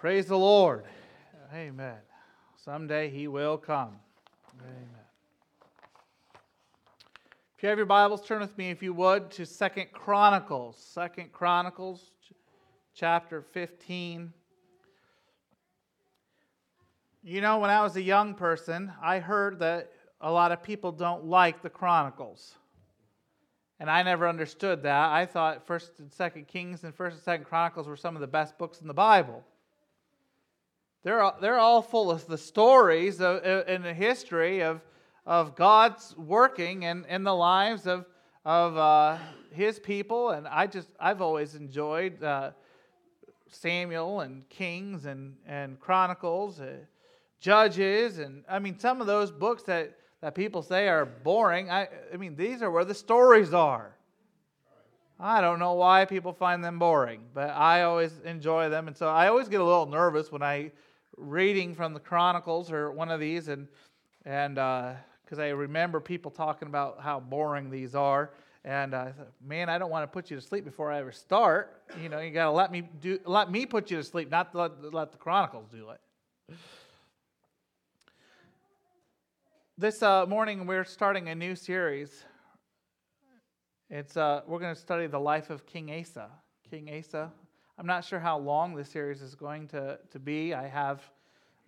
Praise the Lord. Amen. Someday he will come. Amen. If you have your Bibles, turn with me, if you would, to Second Chronicles. Second Chronicles, chapter 15. You know, when I was a young person, I heard that a lot of people don't like the Chronicles. And I never understood that. I thought First and Second Kings and First and Second Chronicles were some of the best books in the Bible. They're all, they're all full of the stories of, in the history of, of God's working in, in the lives of, of uh, His people, and I just I've always enjoyed uh, Samuel and Kings and and Chronicles, uh, Judges, and I mean some of those books that that people say are boring. I I mean these are where the stories are. I don't know why people find them boring, but I always enjoy them, and so I always get a little nervous when I reading from the Chronicles or one of these, and and because uh, I remember people talking about how boring these are, and I thought, man, I don't want to put you to sleep before I ever start. You know, you got to let me do, let me put you to sleep, not let, let the Chronicles do it. This uh, morning we're starting a new series. It's uh, we're going to study the life of King Asa. King Asa, I'm not sure how long this series is going to, to be. I have,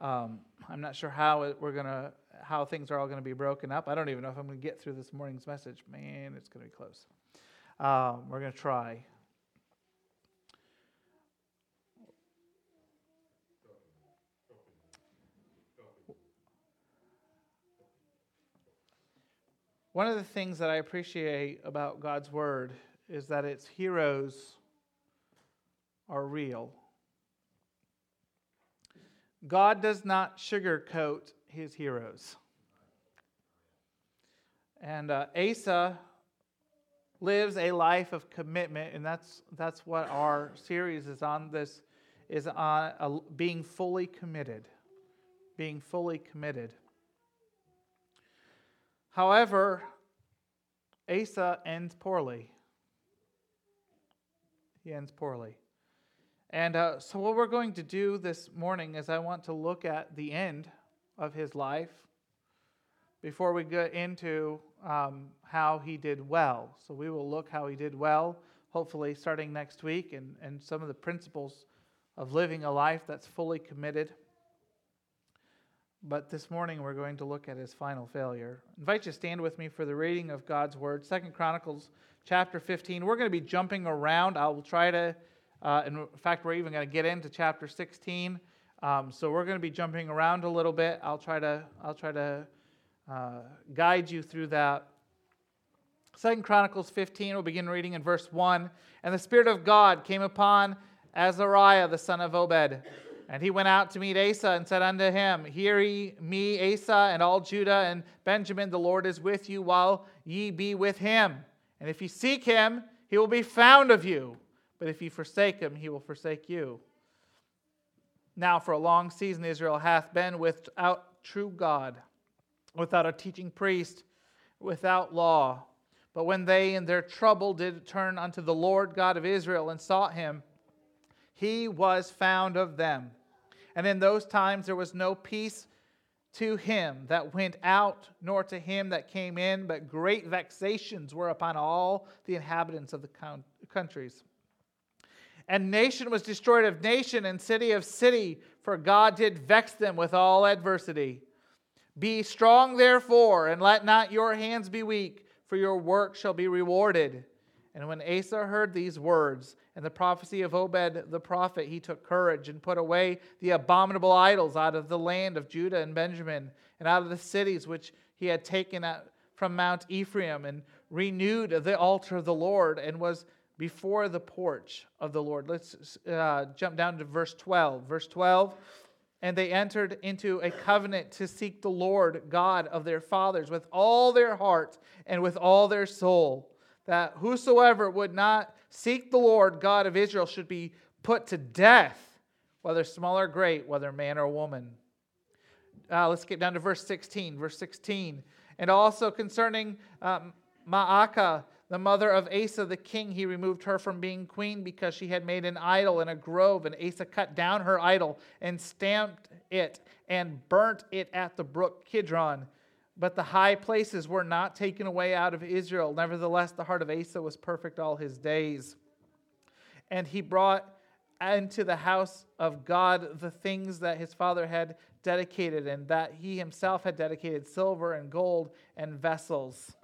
um, I'm not sure how it, we're to, how things are all to be broken up. I don't even know if I'm to get through this morning's message. Man, it's to be close. Um, we're to try. One of the things that I appreciate about God's Word is that its heroes are real. God does not sugarcoat his heroes. And uh, Asa lives a life of commitment, and that's, that's what our series is on. This is on uh, being fully committed. Being fully committed. However, Asa ends poorly. He ends poorly. And uh, so, what we're going to do this morning is I want to look at the end of his life before we get into um, how he did well. So, we will look how he did well, hopefully, starting next week, and, and some of the principles of living a life that's fully committed. But this morning we're going to look at his final failure. I invite you to stand with me for the reading of God's word. Second Chronicles chapter 15. We're going to be jumping around. I will try to uh, in fact, we're even going to get into chapter 16. Um, so we're going to be jumping around a little bit. I'll try to I'll try to uh, guide you through that. Second Chronicles 15. We'll begin reading in verse one. And the Spirit of God came upon Azariah the son of Oded, and he went out to meet Asa and said unto him, Hear ye me, Asa, and all Judah and Benjamin. The Lord is with you, while ye be with him. And if ye seek him, he will be found of you. But if you forsake him, he will forsake you. Now, for a long season, Israel hath been without true God, without a teaching priest, without law. But when they in their trouble did turn unto the Lord God of Israel and sought him, he was found of them. And in those times there was no peace to him that went out, nor to him that came in, but great vexations were upon all the inhabitants of the countries. And nation was destroyed of nation, and city of city, for God did vex them with all adversity. Be strong, therefore, and let not your hands be weak, for your work shall be rewarded. And when Asa heard these words and the prophecy of Oded the prophet, he took courage and put away the abominable idols out of the land of Judah and Benjamin, and out of the cities which he had taken from Mount Ephraim, and renewed the altar of the Lord, and was before the porch of the Lord. Let's uh, jump down to verse 12. Verse 12. And they entered into a covenant to seek the Lord God of their fathers with all their heart and with all their soul, that whosoever would not seek the Lord God of Israel should be put to death, whether small or great, whether man or woman. Uh, let's get down to verse 16. Verse 16. And also concerning um, The mother of Asa the king, he removed her from being queen because she had made an idol in a grove, and Asa cut down her idol and stamped it and burnt it at the brook Kidron. But the high places were not taken away out of Israel. Nevertheless, the heart of Asa was perfect all his days. And he brought into the house of God the things that his father had dedicated, and that he himself had dedicated silver and gold and vessels.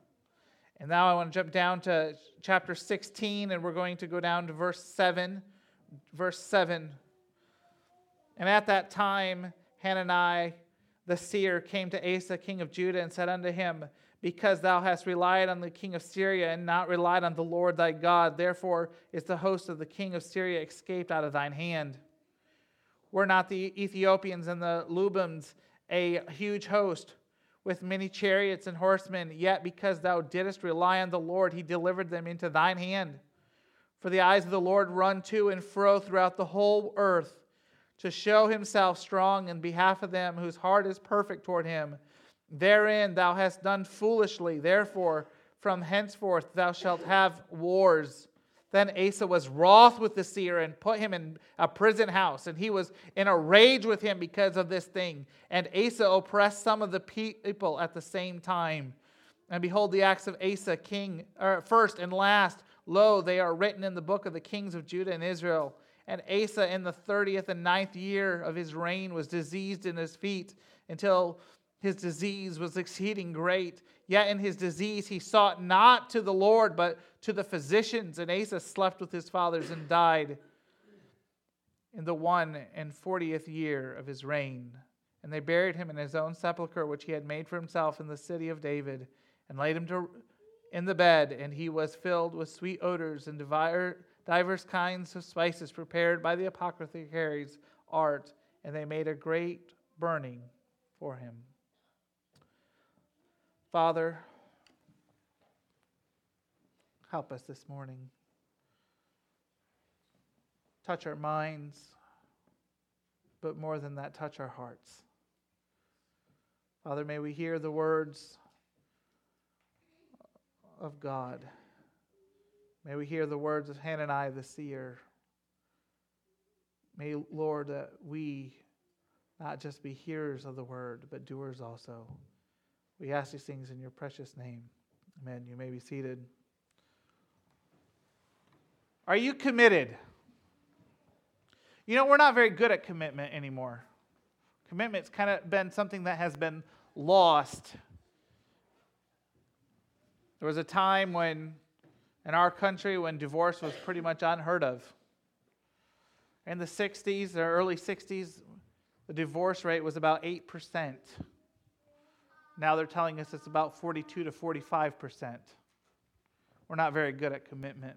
And now I want to jump down to chapter 16, and we're going to go down to verse 7. Verse 7. And at that time, Hanani the seer came to Asa, king of Judah, and said unto him, Because thou hast relied on the king of Syria and not relied on the Lord thy God, therefore is the host of the king of Syria escaped out of thine hand. Were not the Ethiopians and the Lubims a huge host? With many chariots and horsemen, yet because thou didst rely on the Lord, he delivered them into thine hand. For the eyes of the Lord run to and fro throughout the whole earth to show himself strong in behalf of them whose heart is perfect toward him. Therein thou hast done foolishly. Therefore, from henceforth thou shalt have wars. Then Asa was wroth with the seer and put him in a prison house, and he was in a rage with him because of this thing. And Asa oppressed some of the people at the same time. And behold, the acts of Asa, king, er, first and last, lo, they are written in the book of the kings of Judah and Israel. And Asa, in the thirtieth and ninth year of his reign, was diseased in his feet until his disease was exceeding great. Yet in his disease he sought not to the Lord, but to the physicians. And Asa slept with his fathers and died in the one and fortieth year of his reign. And they buried him in his own sepulchre, which he had made for himself in the city of David, and laid him to, in the bed. And he was filled with sweet odors and divers kinds of spices prepared by the apothecary's art. And they made a great burning for him. Father, help us this morning. Touch our minds, but more than that, touch our hearts. Father, may we hear the words of God. May we hear the words of Hanani the seer. May, Lord, that we not just be hearers of the word, but doers also. We ask these things in your precious name. Amen. You may be seated. Are you committed? You know, we're not very good at commitment anymore. Commitment's kind of been something that has been lost. There was a time when, in our country, when divorce was pretty much unheard of. In the 60s, the early 60s, the divorce rate was about 8%. Now they're telling us it's about 42 to 45%. We're not very good at commitment.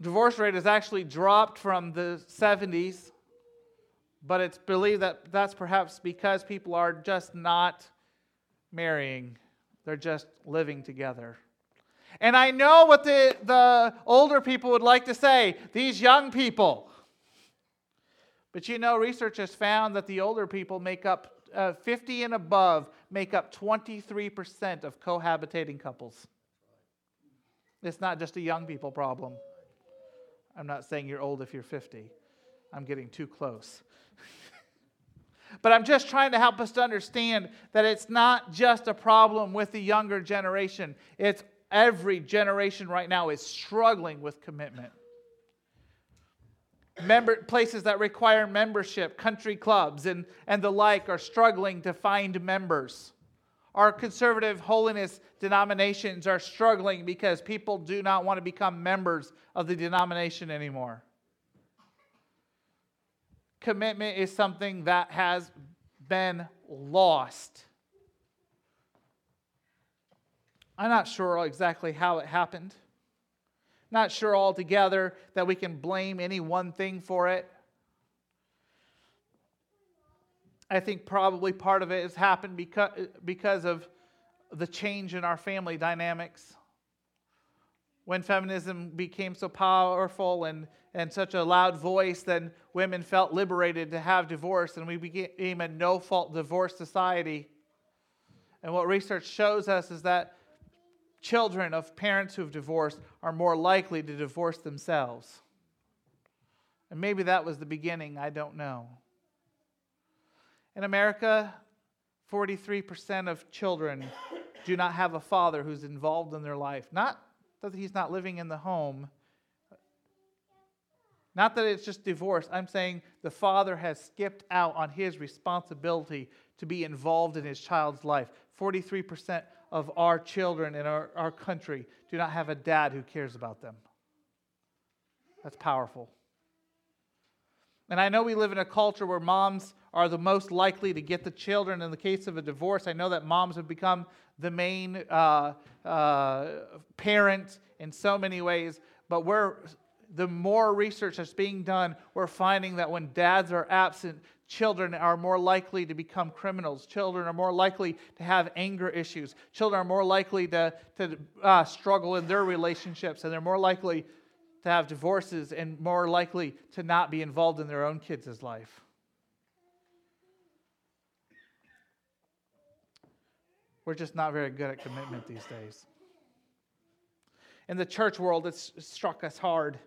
Divorce rate has actually dropped from the 70s, but it's believed that that's perhaps because people are just not marrying, they're just living together. And I know what the, the older people would like to say these young people. But you know, research has found that the older people make up uh, 50 and above make up 23% of cohabitating couples. It's not just a young people problem. I'm not saying you're old if you're 50. I'm getting too close. but I'm just trying to help us to understand that it's not just a problem with the younger generation. It's every generation right now is struggling with commitment member, places that require membership, country clubs and, and the like, are struggling to find members. Our conservative holiness denominations are struggling because people do not want to become members of the denomination anymore. Commitment is something that has been lost. I'm not sure exactly how it happened. Not sure altogether that we can blame any one thing for it. I think probably part of it has happened because, because of the change in our family dynamics. When feminism became so powerful and, and such a loud voice, then women felt liberated to have divorce, and we became a no fault divorce society. And what research shows us is that children of parents who've divorced are more likely to divorce themselves. And maybe that was the beginning, I don't know. In America, 43% of children do not have a father who's involved in their life. Not that he's not living in the home, not that it's just divorce. I'm saying the father has skipped out on his responsibility to be involved in his child's life. 43% of our children in our, our country do not have a dad who cares about them. That's powerful. And I know we live in a culture where moms are the most likely to get the children. In the case of a divorce, I know that moms have become the main uh, uh, parent in so many ways. But we're, the more research that's being done, we're finding that when dads are absent, children are more likely to become criminals. Children are more likely to have anger issues. Children are more likely to, to uh, struggle in their relationships, and they're more likely to have divorces and more likely to not be involved in their own kids' life. We're just not very good at commitment these days. In the church world, it's struck us hard.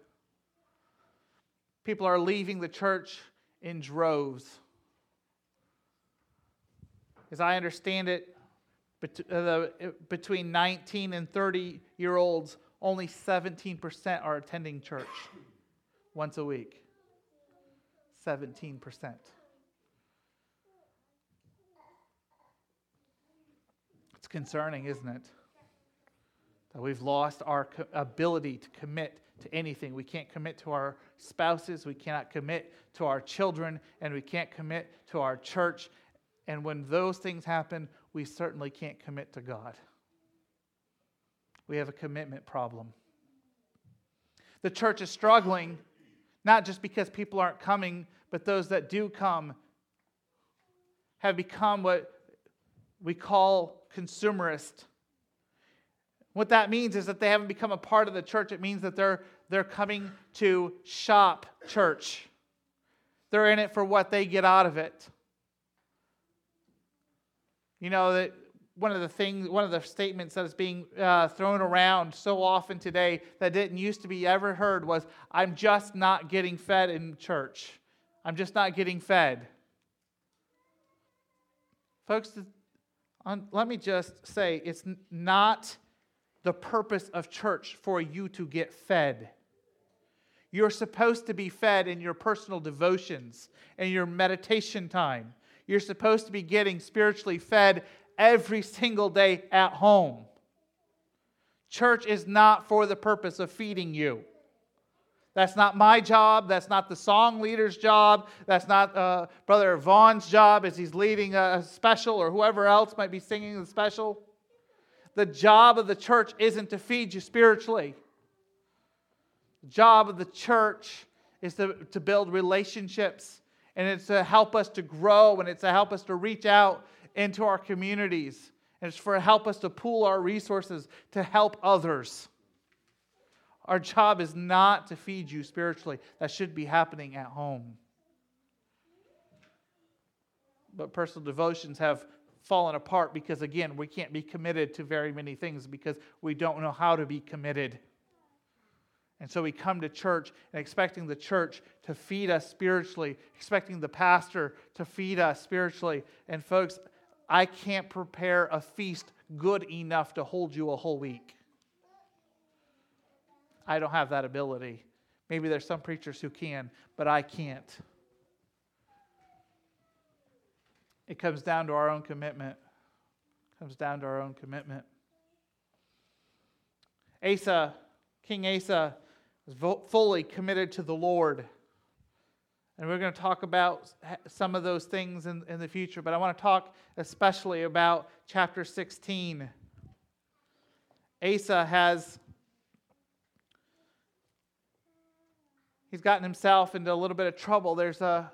People are leaving the church in droves. As I understand it, uh, between 19 and 30 year olds only 17% are attending church once a week. 17%. It's concerning, isn't it? That we've lost our ability to commit to anything. We can't commit to our spouses, we cannot commit to our children, and we can't commit to our church. And when those things happen, we certainly can't commit to God we have a commitment problem. The church is struggling, not just because people aren't coming, but those that do come have become what we call consumerist. What that means is that they haven't become a part of the church. It means that they're, they're coming to shop church. They're in it for what they get out of it. You know, that one of the things, one of the statements that is being uh, thrown around so often today that didn't used to be ever heard was, I'm just not getting fed in church. I'm just not getting fed. Folks, let me just say it's not the purpose of church for you to get fed. You're supposed to be fed in your personal devotions and your meditation time. You're supposed to be getting spiritually fed every single day at home. Church is not for the purpose of feeding you. That's not my job. That's not the song leader's job. That's not uh, Brother Vaughn's job as he's leading a special or whoever else might be singing the special. The job of the church isn't to feed you spiritually. The job of the church is to, to build relationships and it's to help us to grow and it's to help us to reach out into our communities. And it's for help us to pool our resources to help others. Our job is not to feed you spiritually. That should be happening at home. But personal devotions have fallen apart because, again, we can't be committed to very many things because we don't know how to be committed. And so we come to church and expecting the church to feed us spiritually, expecting the pastor to feed us spiritually. And folks, I can't prepare a feast good enough to hold you a whole week. I don't have that ability. Maybe there's some preachers who can, but I can't. It comes down to our own commitment. It comes down to our own commitment. Asa, King Asa, was fully committed to the Lord. And we're going to talk about some of those things in, in the future, but I want to talk especially about chapter 16. Asa has he's gotten himself into a little bit of trouble. There's uh,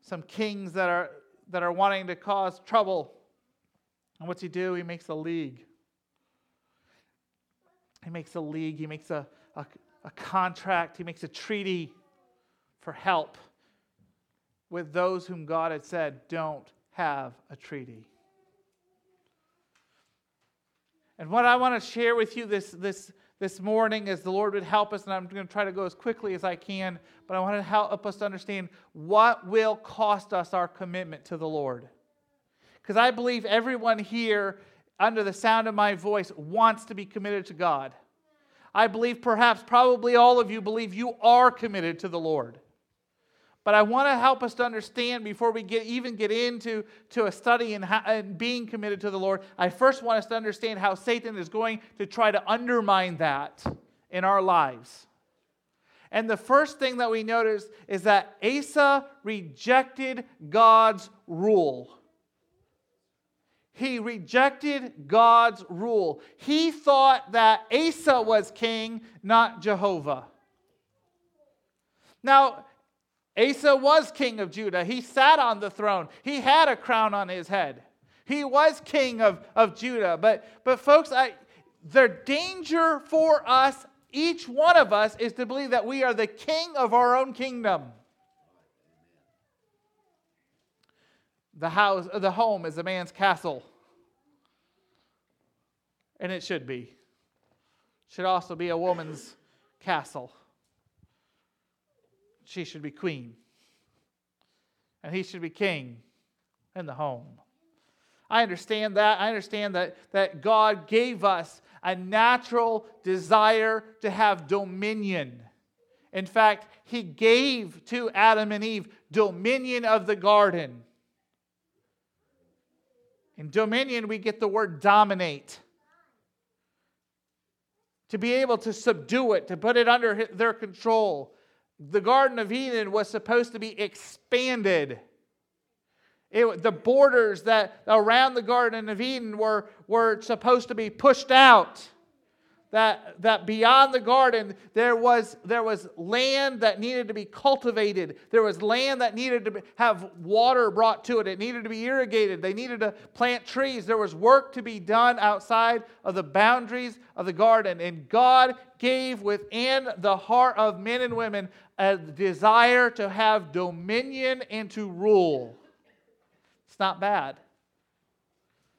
some kings that are that are wanting to cause trouble. And what's he do? He makes a league. He makes a league, he makes a, a, a contract, he makes a treaty for help with those whom God had said don't have a treaty. And what I want to share with you this, this, this morning as the Lord would help us, and I'm going to try to go as quickly as I can, but I want to help us to understand what will cost us our commitment to the Lord. Because I believe everyone here, under the sound of my voice, wants to be committed to God. I believe perhaps, probably all of you believe you are committed to the Lord. But I want to help us to understand before we get, even get into to a study and, and being committed to the Lord. I first want us to understand how Satan is going to try to undermine that in our lives. And the first thing that we notice is that Asa rejected God's rule. He rejected God's rule. He thought that Asa was king, not Jehovah. Now, Asa was king of Judah. He sat on the throne, he had a crown on his head. He was king of, of Judah. But, but folks, I, the danger for us, each one of us, is to believe that we are the king of our own kingdom. The house, the home is a man's castle. And it should be. Should also be a woman's castle she should be queen. And he should be king in the home. I understand that. I understand that, that God gave us a natural desire to have dominion. In fact, he gave to Adam and Eve dominion of the garden. In dominion, we get the word dominate. To be able to subdue it, to put it under their control, the Garden of Eden was supposed to be expanded. It, the borders that around the Garden of Eden were, were supposed to be pushed out that, that beyond the garden there was, there was land that needed to be cultivated. There was land that needed to be, have water brought to it. It needed to be irrigated. They needed to plant trees. There was work to be done outside of the boundaries of the garden. And God gave within the heart of men and women a desire to have dominion and to rule. It's not bad.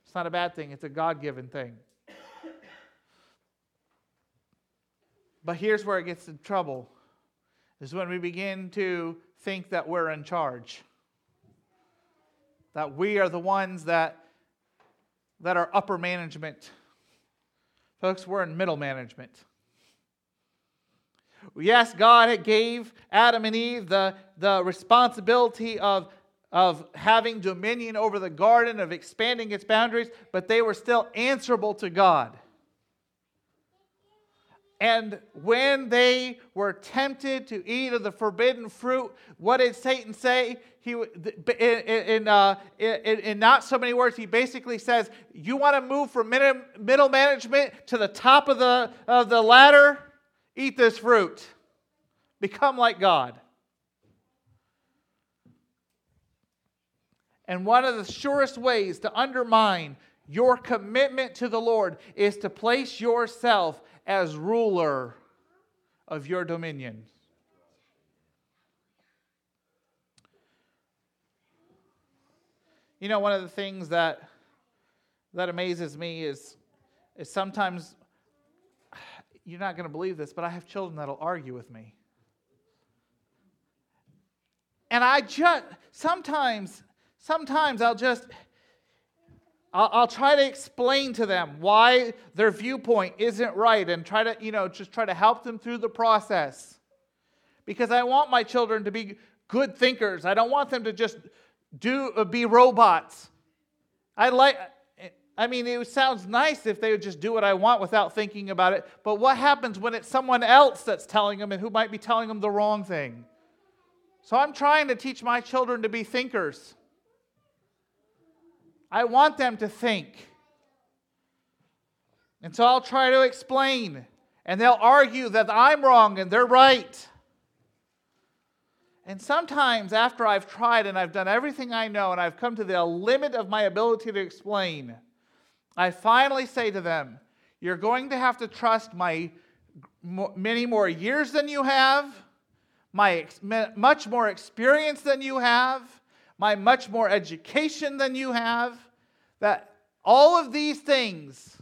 It's not a bad thing, it's a God given thing. But here's where it gets in trouble is when we begin to think that we're in charge. That we are the ones that, that are upper management. Folks, we're in middle management. Yes, God gave Adam and Eve the, the responsibility of, of having dominion over the garden, of expanding its boundaries, but they were still answerable to God. And when they were tempted to eat of the forbidden fruit, what did Satan say? He, in, in, uh, in, in not so many words, he basically says, You want to move from middle management to the top of the, of the ladder? Eat this fruit. Become like God. And one of the surest ways to undermine your commitment to the Lord is to place yourself as ruler of your dominion. You know, one of the things that that amazes me is is sometimes you're not going to believe this, but I have children that'll argue with me. And I just sometimes sometimes I'll just I'll, I'll, try to explain to them why their viewpoint isn't right and try to, you know, just try to help them through the process. Because I want my children to be good thinkers. I don't want them to just do be robots. I like I mean, it sounds nice if they would just do what I want without thinking about it, but what happens when it's someone else that's telling them and who might be telling them the wrong thing? So I'm trying to teach my children to be thinkers. I want them to think. And so I'll try to explain. And they'll argue that I'm wrong and they're right. And sometimes, after I've tried and I've done everything I know and I've come to the limit of my ability to explain, I finally say to them, You're going to have to trust my many more years than you have, my much more experience than you have, my much more education than you have, that all of these things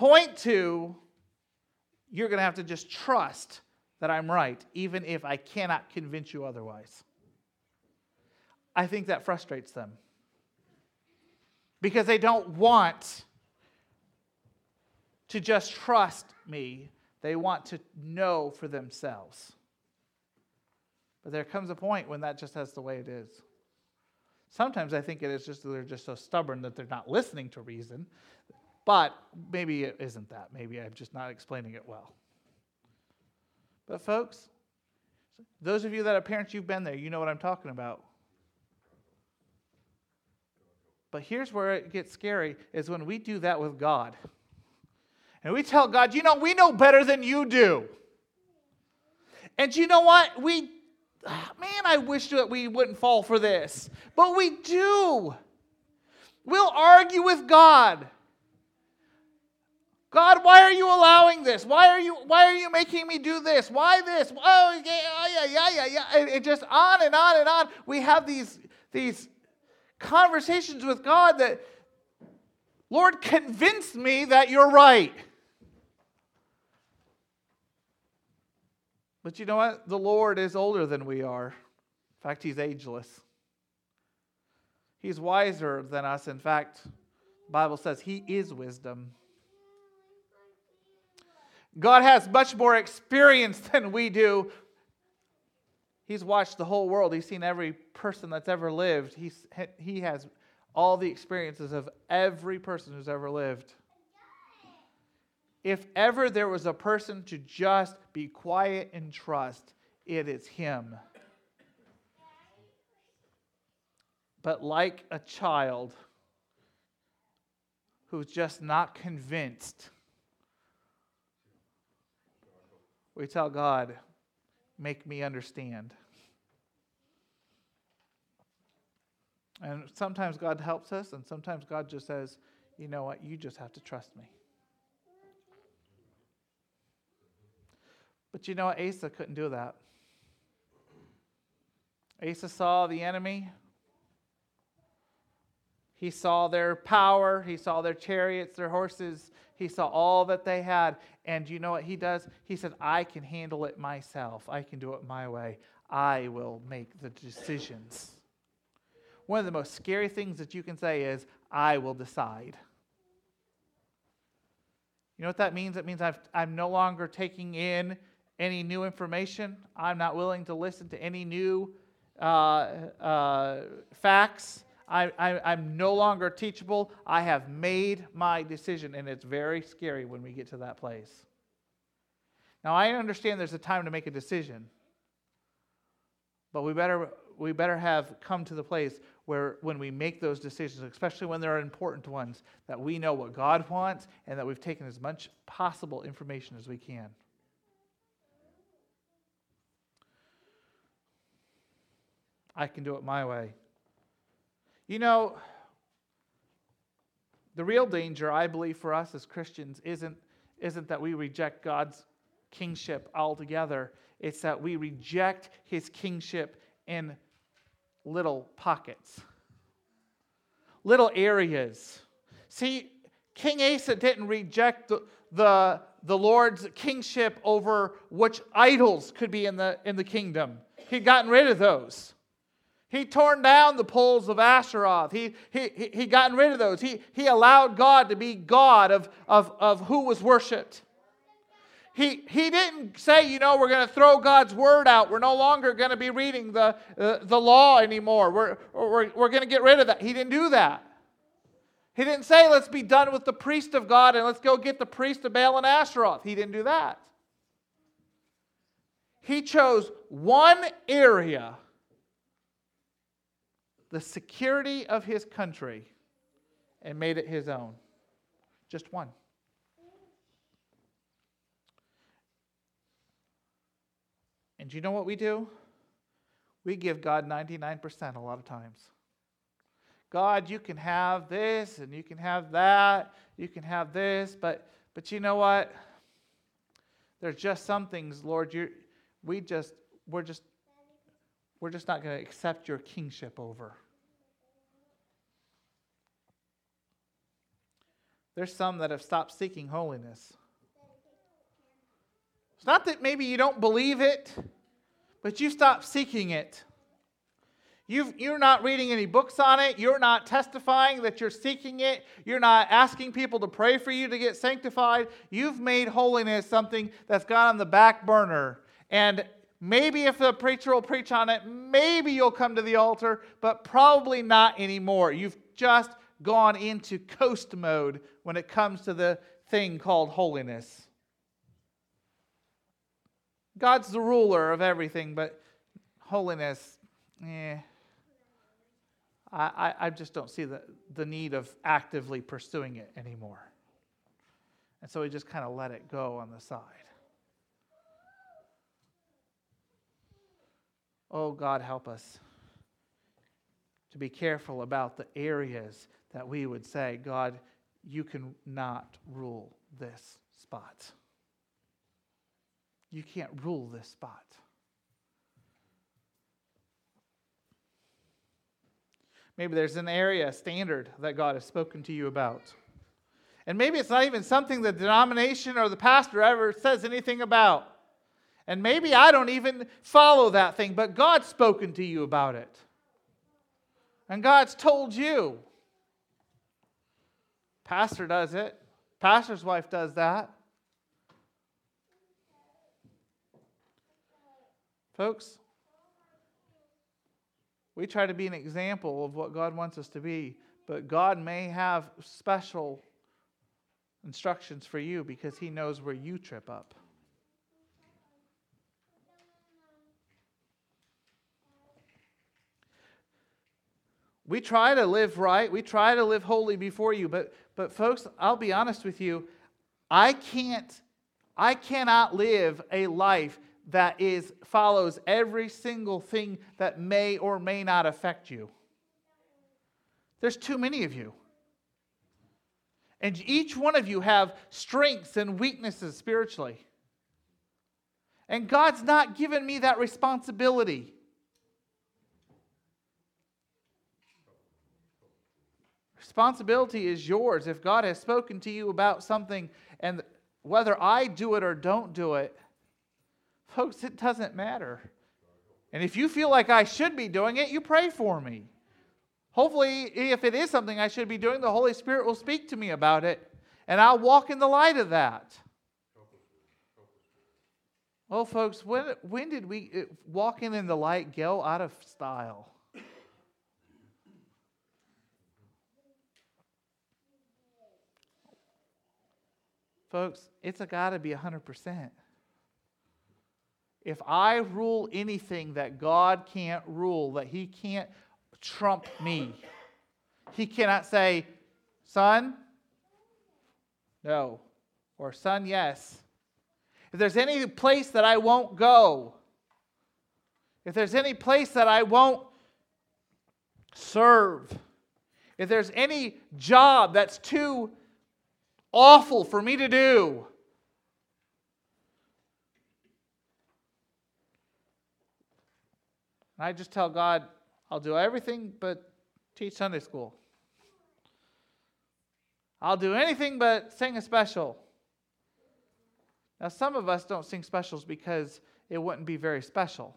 Point to you're going to have to just trust that I'm right, even if I cannot convince you otherwise. I think that frustrates them because they don't want to just trust me, they want to know for themselves. But there comes a point when that just has the way it is. Sometimes I think it is just that they're just so stubborn that they're not listening to reason. But maybe it isn't that. Maybe I'm just not explaining it well. But, folks, those of you that are parents, you've been there. You know what I'm talking about. But here's where it gets scary is when we do that with God. And we tell God, you know, we know better than you do. And you know what? We, ah, man, I wish that we wouldn't fall for this. But we do. We'll argue with God. God, why are you allowing this? Why are you why are you making me do this? Why this? Oh yeah, yeah, yeah, yeah, yeah. It just on and on and on. We have these these conversations with God that Lord convince me that you're right. But you know what? The Lord is older than we are. In fact, He's ageless. He's wiser than us. In fact, the Bible says He is wisdom. God has much more experience than we do. He's watched the whole world. He's seen every person that's ever lived. He's, he has all the experiences of every person who's ever lived if ever there was a person to just be quiet and trust, it is him. But like a child who's just not convinced, we tell God, make me understand. And sometimes God helps us, and sometimes God just says, you know what, you just have to trust me. But you know what? Asa couldn't do that. Asa saw the enemy. He saw their power. He saw their chariots, their horses. He saw all that they had. And you know what he does? He said, I can handle it myself. I can do it my way. I will make the decisions. One of the most scary things that you can say is, I will decide. You know what that means? It means i am no longer taking in any new information. I'm not willing to listen to any new uh, uh, facts. I, I, I'm no longer teachable. I have made my decision, and it's very scary when we get to that place. Now, I understand there's a time to make a decision, but we better, we better have come to the place where when we make those decisions, especially when they're important ones, that we know what God wants and that we've taken as much possible information as we can. I can do it my way. You know, the real danger, I believe, for us as Christians isn't, isn't that we reject God's kingship altogether, it's that we reject his kingship in little pockets, little areas. See, King Asa didn't reject the, the, the Lord's kingship over which idols could be in the, in the kingdom. He'd gotten rid of those. He torn down the poles of Asheroth. He, he, he, he gotten rid of those. He, he allowed God to be God of, of, of who was worshiped. He, he didn't say, you know, we're going to throw God's word out. We're no longer going to be reading the, uh, the law anymore. We're, we're, we're going to get rid of that. He didn't do that. He didn't say, let's be done with the priest of God and let's go get the priest of Baal and Asheroth. He didn't do that. He chose one area the security of his country and made it his own. Just one. And you know what we do? We give God 99% a lot of times. God, you can have this and you can have that, you can have this, but but you know what? There's just some things, Lord, you we just we're just we're just not going to accept your kingship over. there's some that have stopped seeking holiness. It's not that maybe you don't believe it, but you stop seeking it. you you're not reading any books on it. You're not testifying that you're seeking it. You're not asking people to pray for you to get sanctified. You've made holiness something that's gone on the back burner. And maybe if the preacher will preach on it, maybe you'll come to the altar, but probably not anymore. You've just gone into coast mode when it comes to the thing called holiness. God's the ruler of everything, but holiness, eh. I, I just don't see the, the need of actively pursuing it anymore. And so we just kind of let it go on the side. Oh, God, help us to be careful about the areas that we would say, God, you cannot rule this spot. You can't rule this spot. Maybe there's an area, standard that God has spoken to you about. And maybe it's not even something the denomination or the pastor ever says anything about. And maybe I don't even follow that thing, but God's spoken to you about it. And God's told you. Pastor does it. Pastor's wife does that. Folks, we try to be an example of what God wants us to be, but God may have special instructions for you because He knows where you trip up. We try to live right, we try to live holy before you, but but folks, I'll be honest with you, I can't I cannot live a life that is follows every single thing that may or may not affect you. There's too many of you. And each one of you have strengths and weaknesses spiritually. And God's not given me that responsibility. Responsibility is yours. If God has spoken to you about something, and whether I do it or don't do it, Folks, it doesn't matter. And if you feel like I should be doing it, you pray for me. Hopefully, if it is something I should be doing, the Holy Spirit will speak to me about it, and I'll walk in the light of that. Well, folks, when, when did we uh, walking in the light go out of style? Folks, it's got to be 100%. If I rule anything that God can't rule, that He can't trump me, He cannot say, Son, no, or Son, yes. If there's any place that I won't go, if there's any place that I won't serve, if there's any job that's too awful for me to do, And I just tell God, I'll do everything but teach Sunday school. I'll do anything but sing a special. Now, some of us don't sing specials because it wouldn't be very special.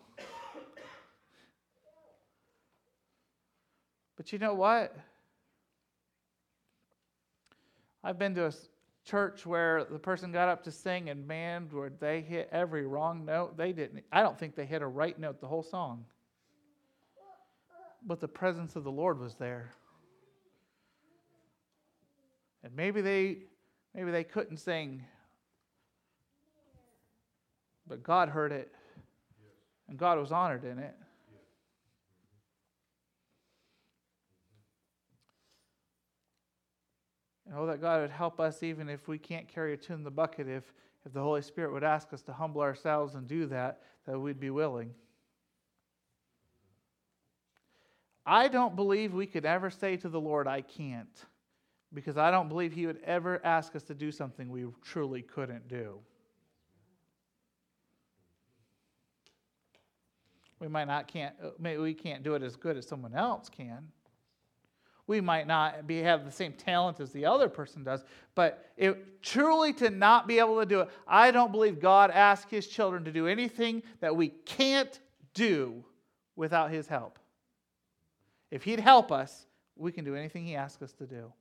But you know what? I've been to a church where the person got up to sing and man, where they hit every wrong note. They didn't. I don't think they hit a right note the whole song but the presence of the Lord was there. And maybe they maybe they couldn't sing. But God heard it. And God was honored in it. And oh, that God would help us even if we can't carry a tune in the bucket, if, if the Holy Spirit would ask us to humble ourselves and do that, that we'd be willing. I don't believe we could ever say to the Lord, I can't, because I don't believe He would ever ask us to do something we truly couldn't do. We might not can't uh, maybe we can't do it as good as someone else can. We might not be have the same talent as the other person does, but it, truly to not be able to do it, I don't believe God asks His children to do anything that we can't do without His help. If He'd help us, we can do anything He asks us to do.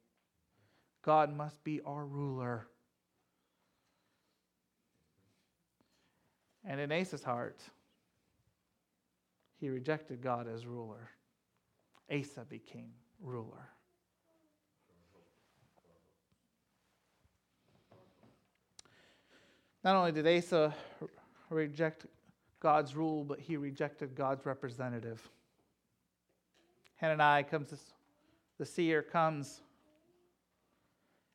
God must be our ruler. And in Asa's heart, he rejected God as ruler. Asa became ruler. Not only did Asa reject God's rule, but he rejected God's representative. Hananiah comes, the seer comes,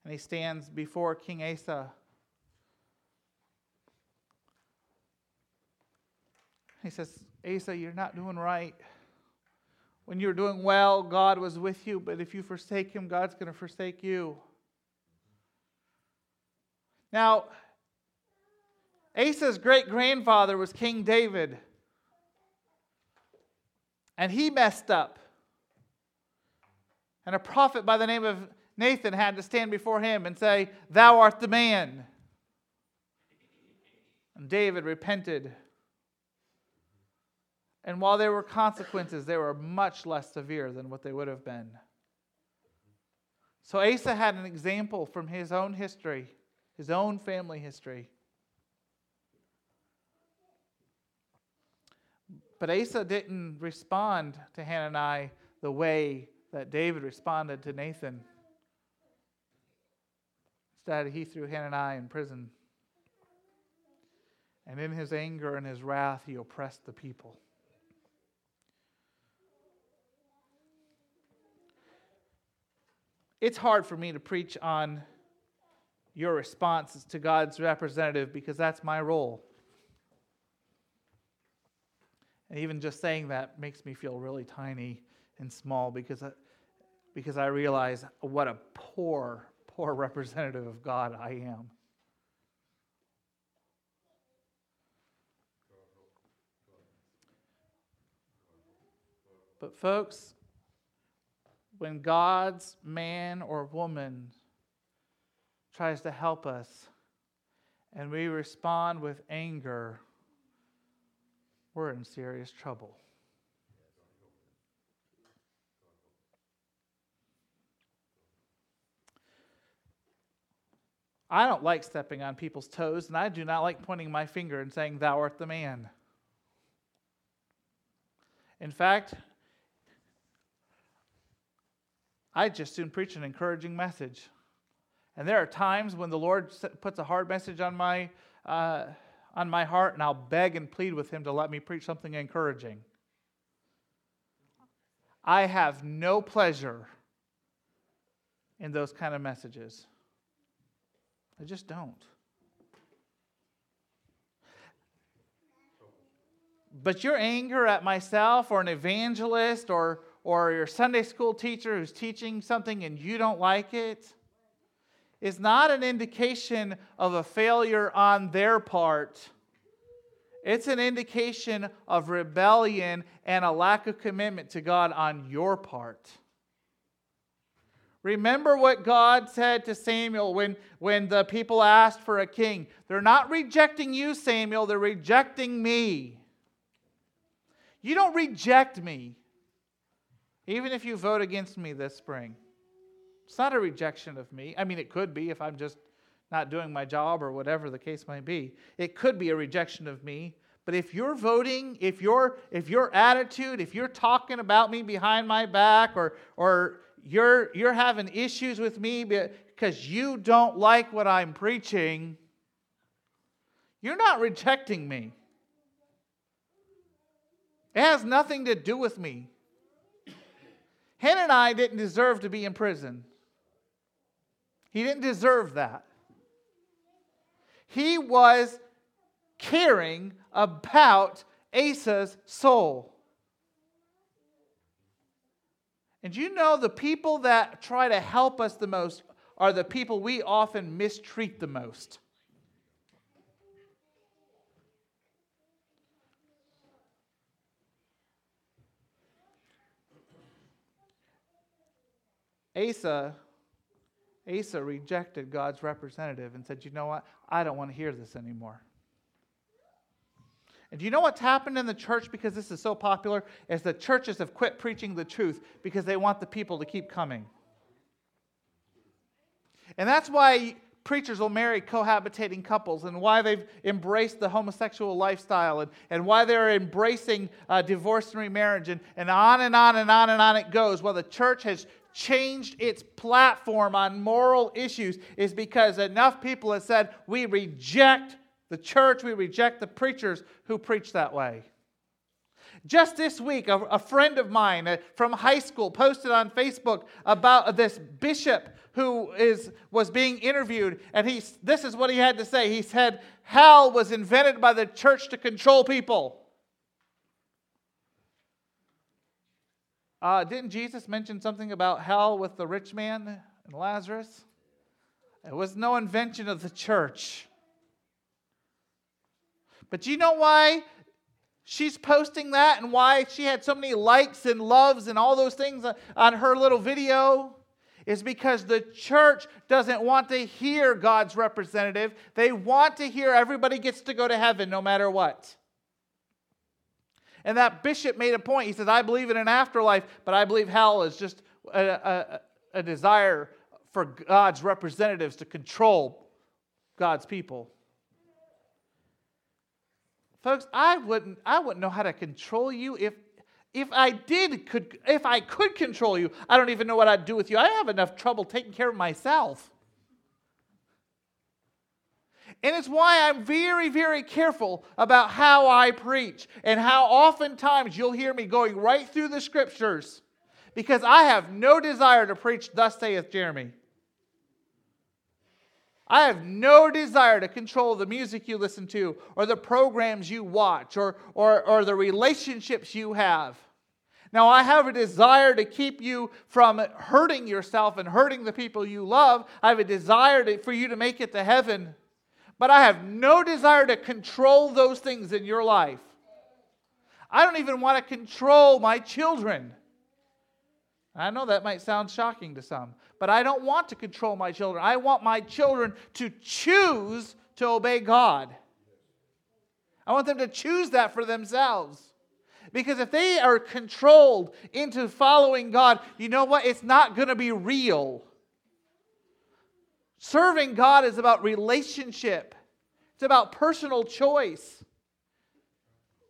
and he stands before King Asa. He says, Asa, you're not doing right. When you were doing well, God was with you, but if you forsake him, God's going to forsake you. Now, Asa's great grandfather was King David, and he messed up. And a prophet by the name of Nathan had to stand before him and say, Thou art the man. And David repented. And while there were consequences, they were much less severe than what they would have been. So Asa had an example from his own history, his own family history. But Asa didn't respond to Hananiah the way that David responded to Nathan. Instead, he threw Hananiah in prison. And in his anger and his wrath, he oppressed the people. it's hard for me to preach on your responses to God's representative because that's my role. And even just saying that makes me feel really tiny and small because I, because I realize what a poor, poor representative of God I am. But, folks, when God's man or woman tries to help us and we respond with anger, we're in serious trouble. I don't like stepping on people's toes, and I do not like pointing my finger and saying, Thou art the man. In fact, I just soon preach an encouraging message. And there are times when the Lord puts a hard message on my, uh, on my heart, and I'll beg and plead with Him to let me preach something encouraging. I have no pleasure in those kind of messages. I just don't. But your anger at myself or an evangelist or, or your Sunday school teacher who's teaching something and you don't like it is not an indication of a failure on their part. It's an indication of rebellion and a lack of commitment to God on your part. Remember what God said to Samuel when, when the people asked for a king. They're not rejecting you, Samuel, they're rejecting me. You don't reject me even if you vote against me this spring. It's not a rejection of me. I mean, it could be if I'm just not doing my job or whatever the case might be. It could be a rejection of me. But if you're voting, if your if your attitude, if you're talking about me behind my back or or you're you're having issues with me because you don't like what I'm preaching, you're not rejecting me. It has nothing to do with me. Hanani didn't deserve to be in prison. He didn't deserve that. He was caring about Asa's soul. And you know, the people that try to help us the most are the people we often mistreat the most. Asa, Asa rejected God's representative and said, You know what? I don't want to hear this anymore. And do you know what's happened in the church because this is so popular? Is the churches have quit preaching the truth because they want the people to keep coming. And that's why preachers will marry cohabitating couples and why they've embraced the homosexual lifestyle and, and why they're embracing uh, divorce and remarriage and, and on and on and on and on it goes. Well, the church has changed its platform on moral issues is because enough people have said, we reject the church, we reject the preachers who preach that way. Just this week, a, a friend of mine uh, from high school posted on Facebook about this bishop who is, was being interviewed, and he, this is what he had to say. He said, Hell was invented by the church to control people. Uh, didn't Jesus mention something about hell with the rich man and Lazarus? It was no invention of the church. But you know why she's posting that and why she had so many likes and loves and all those things on her little video? Is because the church doesn't want to hear God's representative. They want to hear everybody gets to go to heaven no matter what. And that bishop made a point. He says, I believe in an afterlife, but I believe hell is just a, a, a desire for God's representatives to control God's people. Folks, I wouldn't, I wouldn't know how to control you if, if I did, could, if I could control you. I don't even know what I'd do with you. I have enough trouble taking care of myself. And it's why I'm very, very careful about how I preach and how oftentimes you'll hear me going right through the scriptures because I have no desire to preach, Thus saith Jeremy. I have no desire to control the music you listen to or the programs you watch or, or, or the relationships you have. Now, I have a desire to keep you from hurting yourself and hurting the people you love. I have a desire to, for you to make it to heaven. But I have no desire to control those things in your life. I don't even want to control my children. I know that might sound shocking to some, but I don't want to control my children. I want my children to choose to obey God. I want them to choose that for themselves. Because if they are controlled into following God, you know what? It's not going to be real. Serving God is about relationship, it's about personal choice.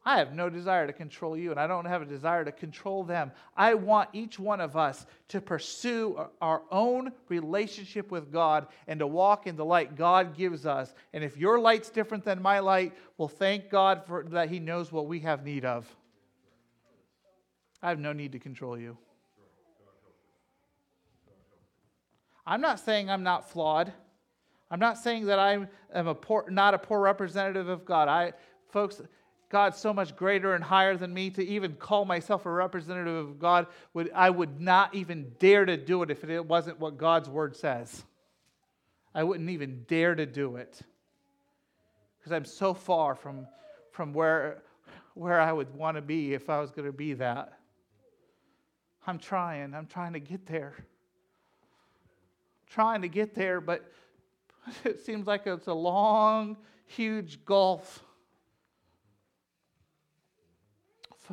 I have no desire to control you, and I don't have a desire to control them. I want each one of us to pursue our own relationship with God and to walk in the light God gives us. And if your light's different than my light, well, thank God for that He knows what we have need of. I have no need to control you. I'm not saying I'm not flawed. I'm not saying that I am a poor, not a poor representative of God. I, folks, God's so much greater and higher than me to even call myself a representative of God. Would, I would not even dare to do it if it wasn't what God's word says. I wouldn't even dare to do it because I'm so far from, from where, where I would want to be if I was going to be that. I'm trying. I'm trying to get there. trying to get there, but it seems like it's a long, huge gulf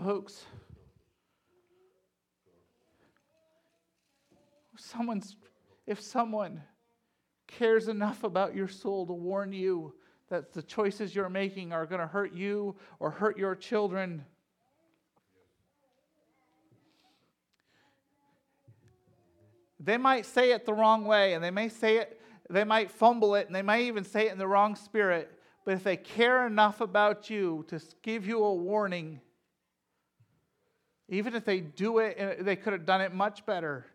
Folks, someone's, if someone cares enough about your soul to warn you that the choices you're making are going to hurt you or hurt your children, they might say it the wrong way and they may say it, they might fumble it and they might even say it in the wrong spirit. But if they care enough about you to give you a warning, even if they do it, they could have done it much better.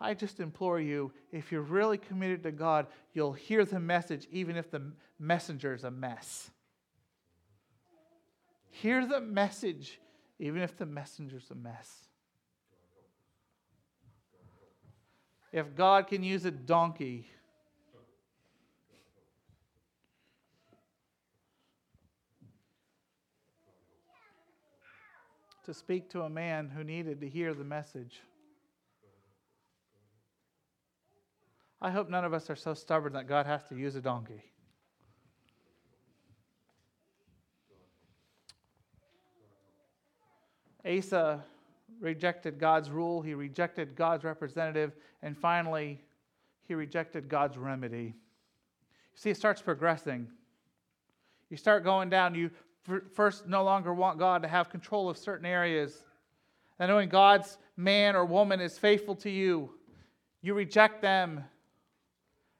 I just implore you, if you're really committed to God, you'll hear the message even if the messenger is a mess. Hear the message even if the messenger's a mess. If God can use a donkey, to speak to a man who needed to hear the message. I hope none of us are so stubborn that God has to use a donkey. Asa rejected God's rule, he rejected God's representative, and finally, he rejected God's remedy. You see, it starts progressing. You start going down. You first no longer want God to have control of certain areas. And knowing God's man or woman is faithful to you, you reject them.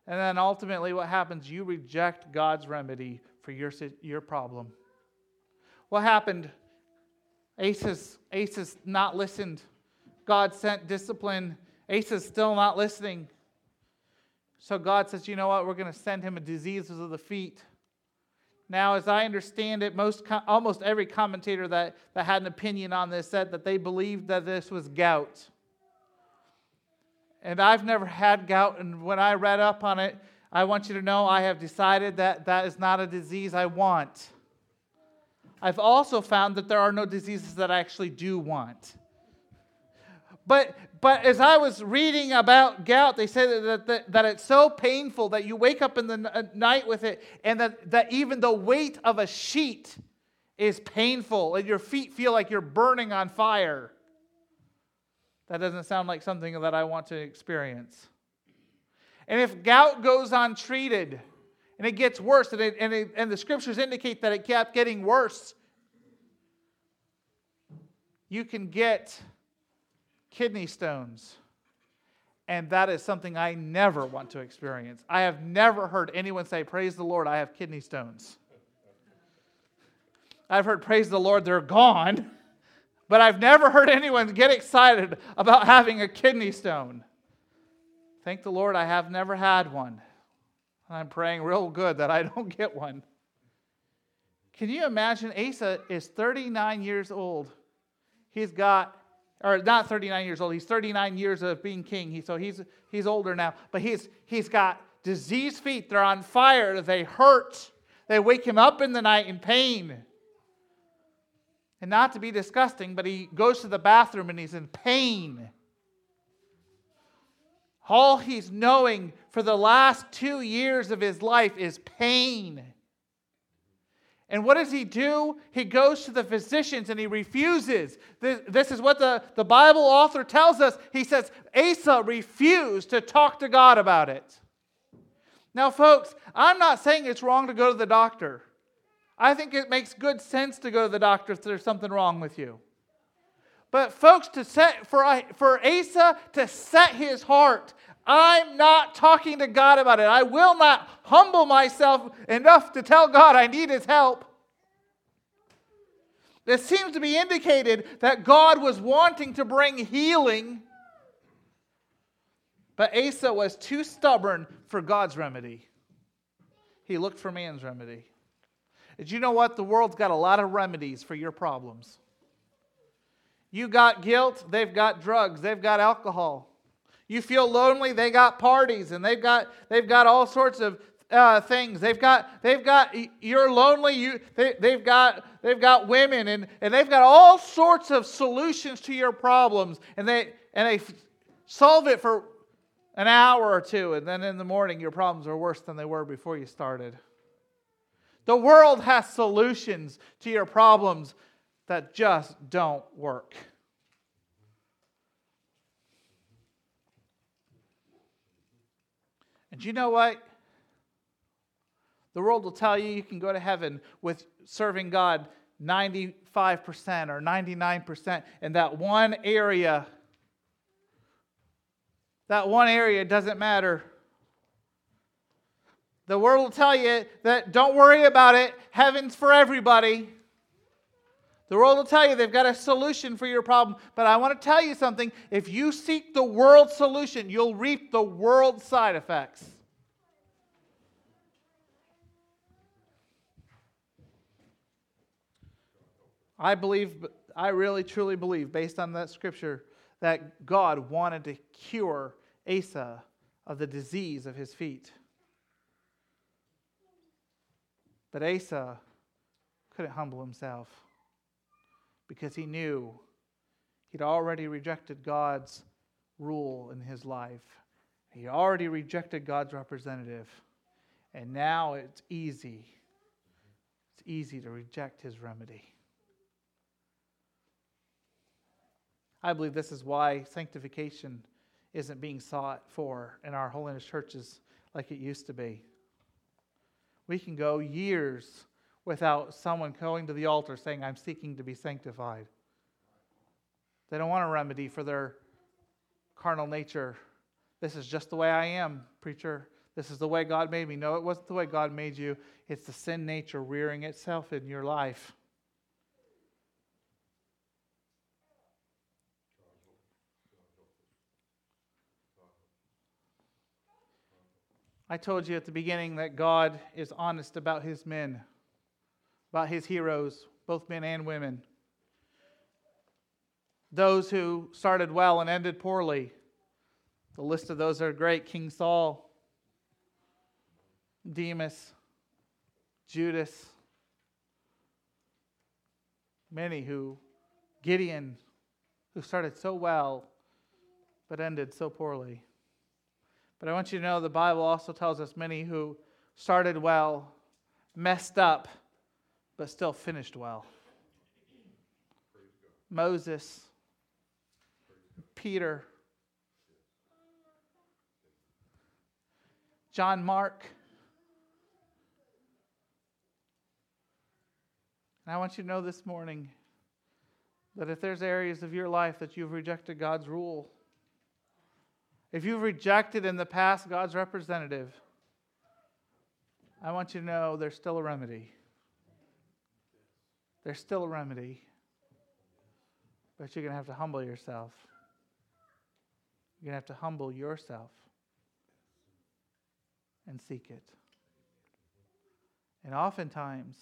And then ultimately, what happens? You reject God's remedy for your, your problem. What happened Asa's, Asa's not listened. God sent discipline. Asa's still not listening. So God says, you know what? We're going to send him a diseases of the feet. Now, as I understand it, most almost every commentator that, that had an opinion on this said that they believed that this was gout. And I've never had gout, and when I read up on it, I want you to know I have decided that that is not a disease I want. I've also found that there are no diseases that I actually do want. But, but as I was reading about gout, they say that, that, that it's so painful that you wake up in the uh, night with it, and that, that even the weight of a sheet is painful, and your feet feel like you're burning on fire. That doesn't sound like something that I want to experience. And if gout goes untreated, and it gets worse, and, it, and, it, and the scriptures indicate that it kept getting worse. You can get kidney stones. And that is something I never want to experience. I have never heard anyone say, Praise the Lord, I have kidney stones. I've heard, Praise the Lord, they're gone. But I've never heard anyone get excited about having a kidney stone. Thank the Lord, I have never had one. And I'm praying real good that I don't get one. Can you imagine? Asa is 39 years old. He's got, or not 39 years old, he's 39 years of being king. He, so he's, he's older now, but he's, he's got diseased feet. They're on fire. They hurt. They wake him up in the night in pain. And not to be disgusting, but he goes to the bathroom and he's in pain. All he's knowing for the last two years of his life is pain. And what does he do? He goes to the physicians and he refuses. This, is what the, the Bible author tells us. He says, Asa refused to talk to God about it. Now, folks, I'm not saying it's wrong to go to the doctor. I think it makes good sense to go to the doctor if there's something wrong with you. But folks, to set for, for Asa to set his heart, I'm not talking to God about it. I will not humble myself enough to tell God I need his help. It seems to be indicated that God was wanting to bring healing, but Asa was too stubborn for God's remedy. He looked for man's remedy. Did you know what? The world's got a lot of remedies for your problems. You got guilt, they've got drugs, they've got alcohol. You feel lonely, they got parties and they've got they've got all sorts of uh, things. They've got they've got you're lonely. You they, they've got they've got women and and they've got all sorts of solutions to your problems and they and they solve it for an hour or two and then in the morning your problems are worse than they were before you started. The world has solutions to your problems that just don't work. And you know what? The world will tell you you can go to heaven with serving God 95% or 99% in that one area. That one area doesn't matter. The world will tell you that don't worry about it, heaven's for everybody. The world will tell you they've got a solution for your problem. But I want to tell you something. If you seek the world's solution, you'll reap the world's side effects. I believe, I really truly believe, based on that scripture, that God wanted to cure Asa of the disease of his feet. But Asa couldn't humble himself because he knew he'd already rejected God's rule in his life. He already rejected God's representative. And now it's easy. It's easy to reject his remedy. I believe this is why sanctification isn't being sought for in our holiness churches like it used to be. We can go years without someone going to the altar saying, I'm seeking to be sanctified. They don't want a remedy for their carnal nature. This is just the way I am, preacher. This is the way God made me. No, it wasn't the way God made you. It's the sin nature rearing itself in your life. I told you at the beginning that God is honest about his men, about his heroes, both men and women. Those who started well and ended poorly. The list of those are great King Saul, Demas, Judas, many who, Gideon, who started so well but ended so poorly. But I want you to know the Bible also tells us many who started well, messed up, but still finished well. Moses, Peter, John Mark. And I want you to know this morning that if there's areas of your life that you've rejected God's rule, if you've rejected in the past God's representative, I want you to know there's still a remedy. There's still a remedy. But you're going to have to humble yourself. You're going to have to humble yourself and seek it. And oftentimes,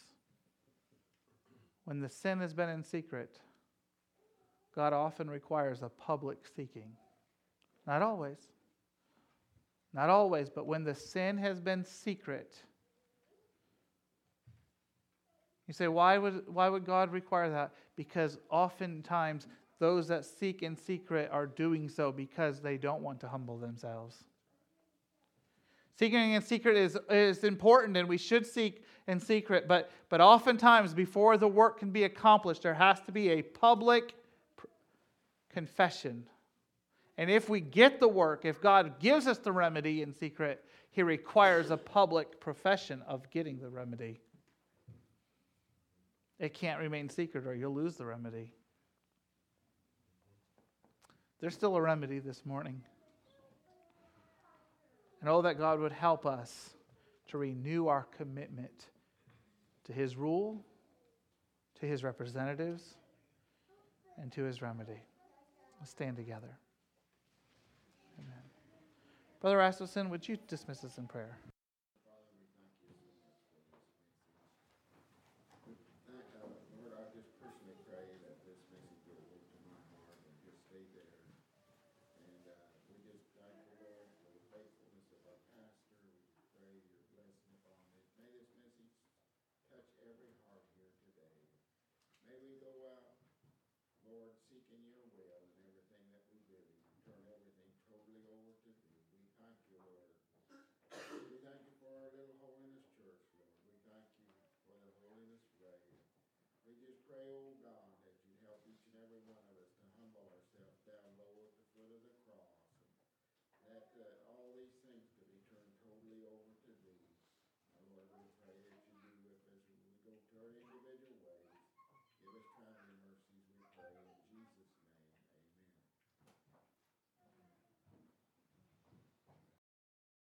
when the sin has been in secret, God often requires a public seeking. Not always. Not always, but when the sin has been secret. You say, why would, why would God require that? Because oftentimes those that seek in secret are doing so because they don't want to humble themselves. Seeking in secret is, is important, and we should seek in secret, but, but oftentimes, before the work can be accomplished, there has to be a public confession. And if we get the work, if God gives us the remedy in secret, He requires a public profession of getting the remedy. It can't remain secret, or you'll lose the remedy. There's still a remedy this morning. And oh, that God would help us to renew our commitment to His rule, to His representatives, and to His remedy. Let's stand together. Amen. Brother Rasmussen, would you dismiss us in prayer? That uh,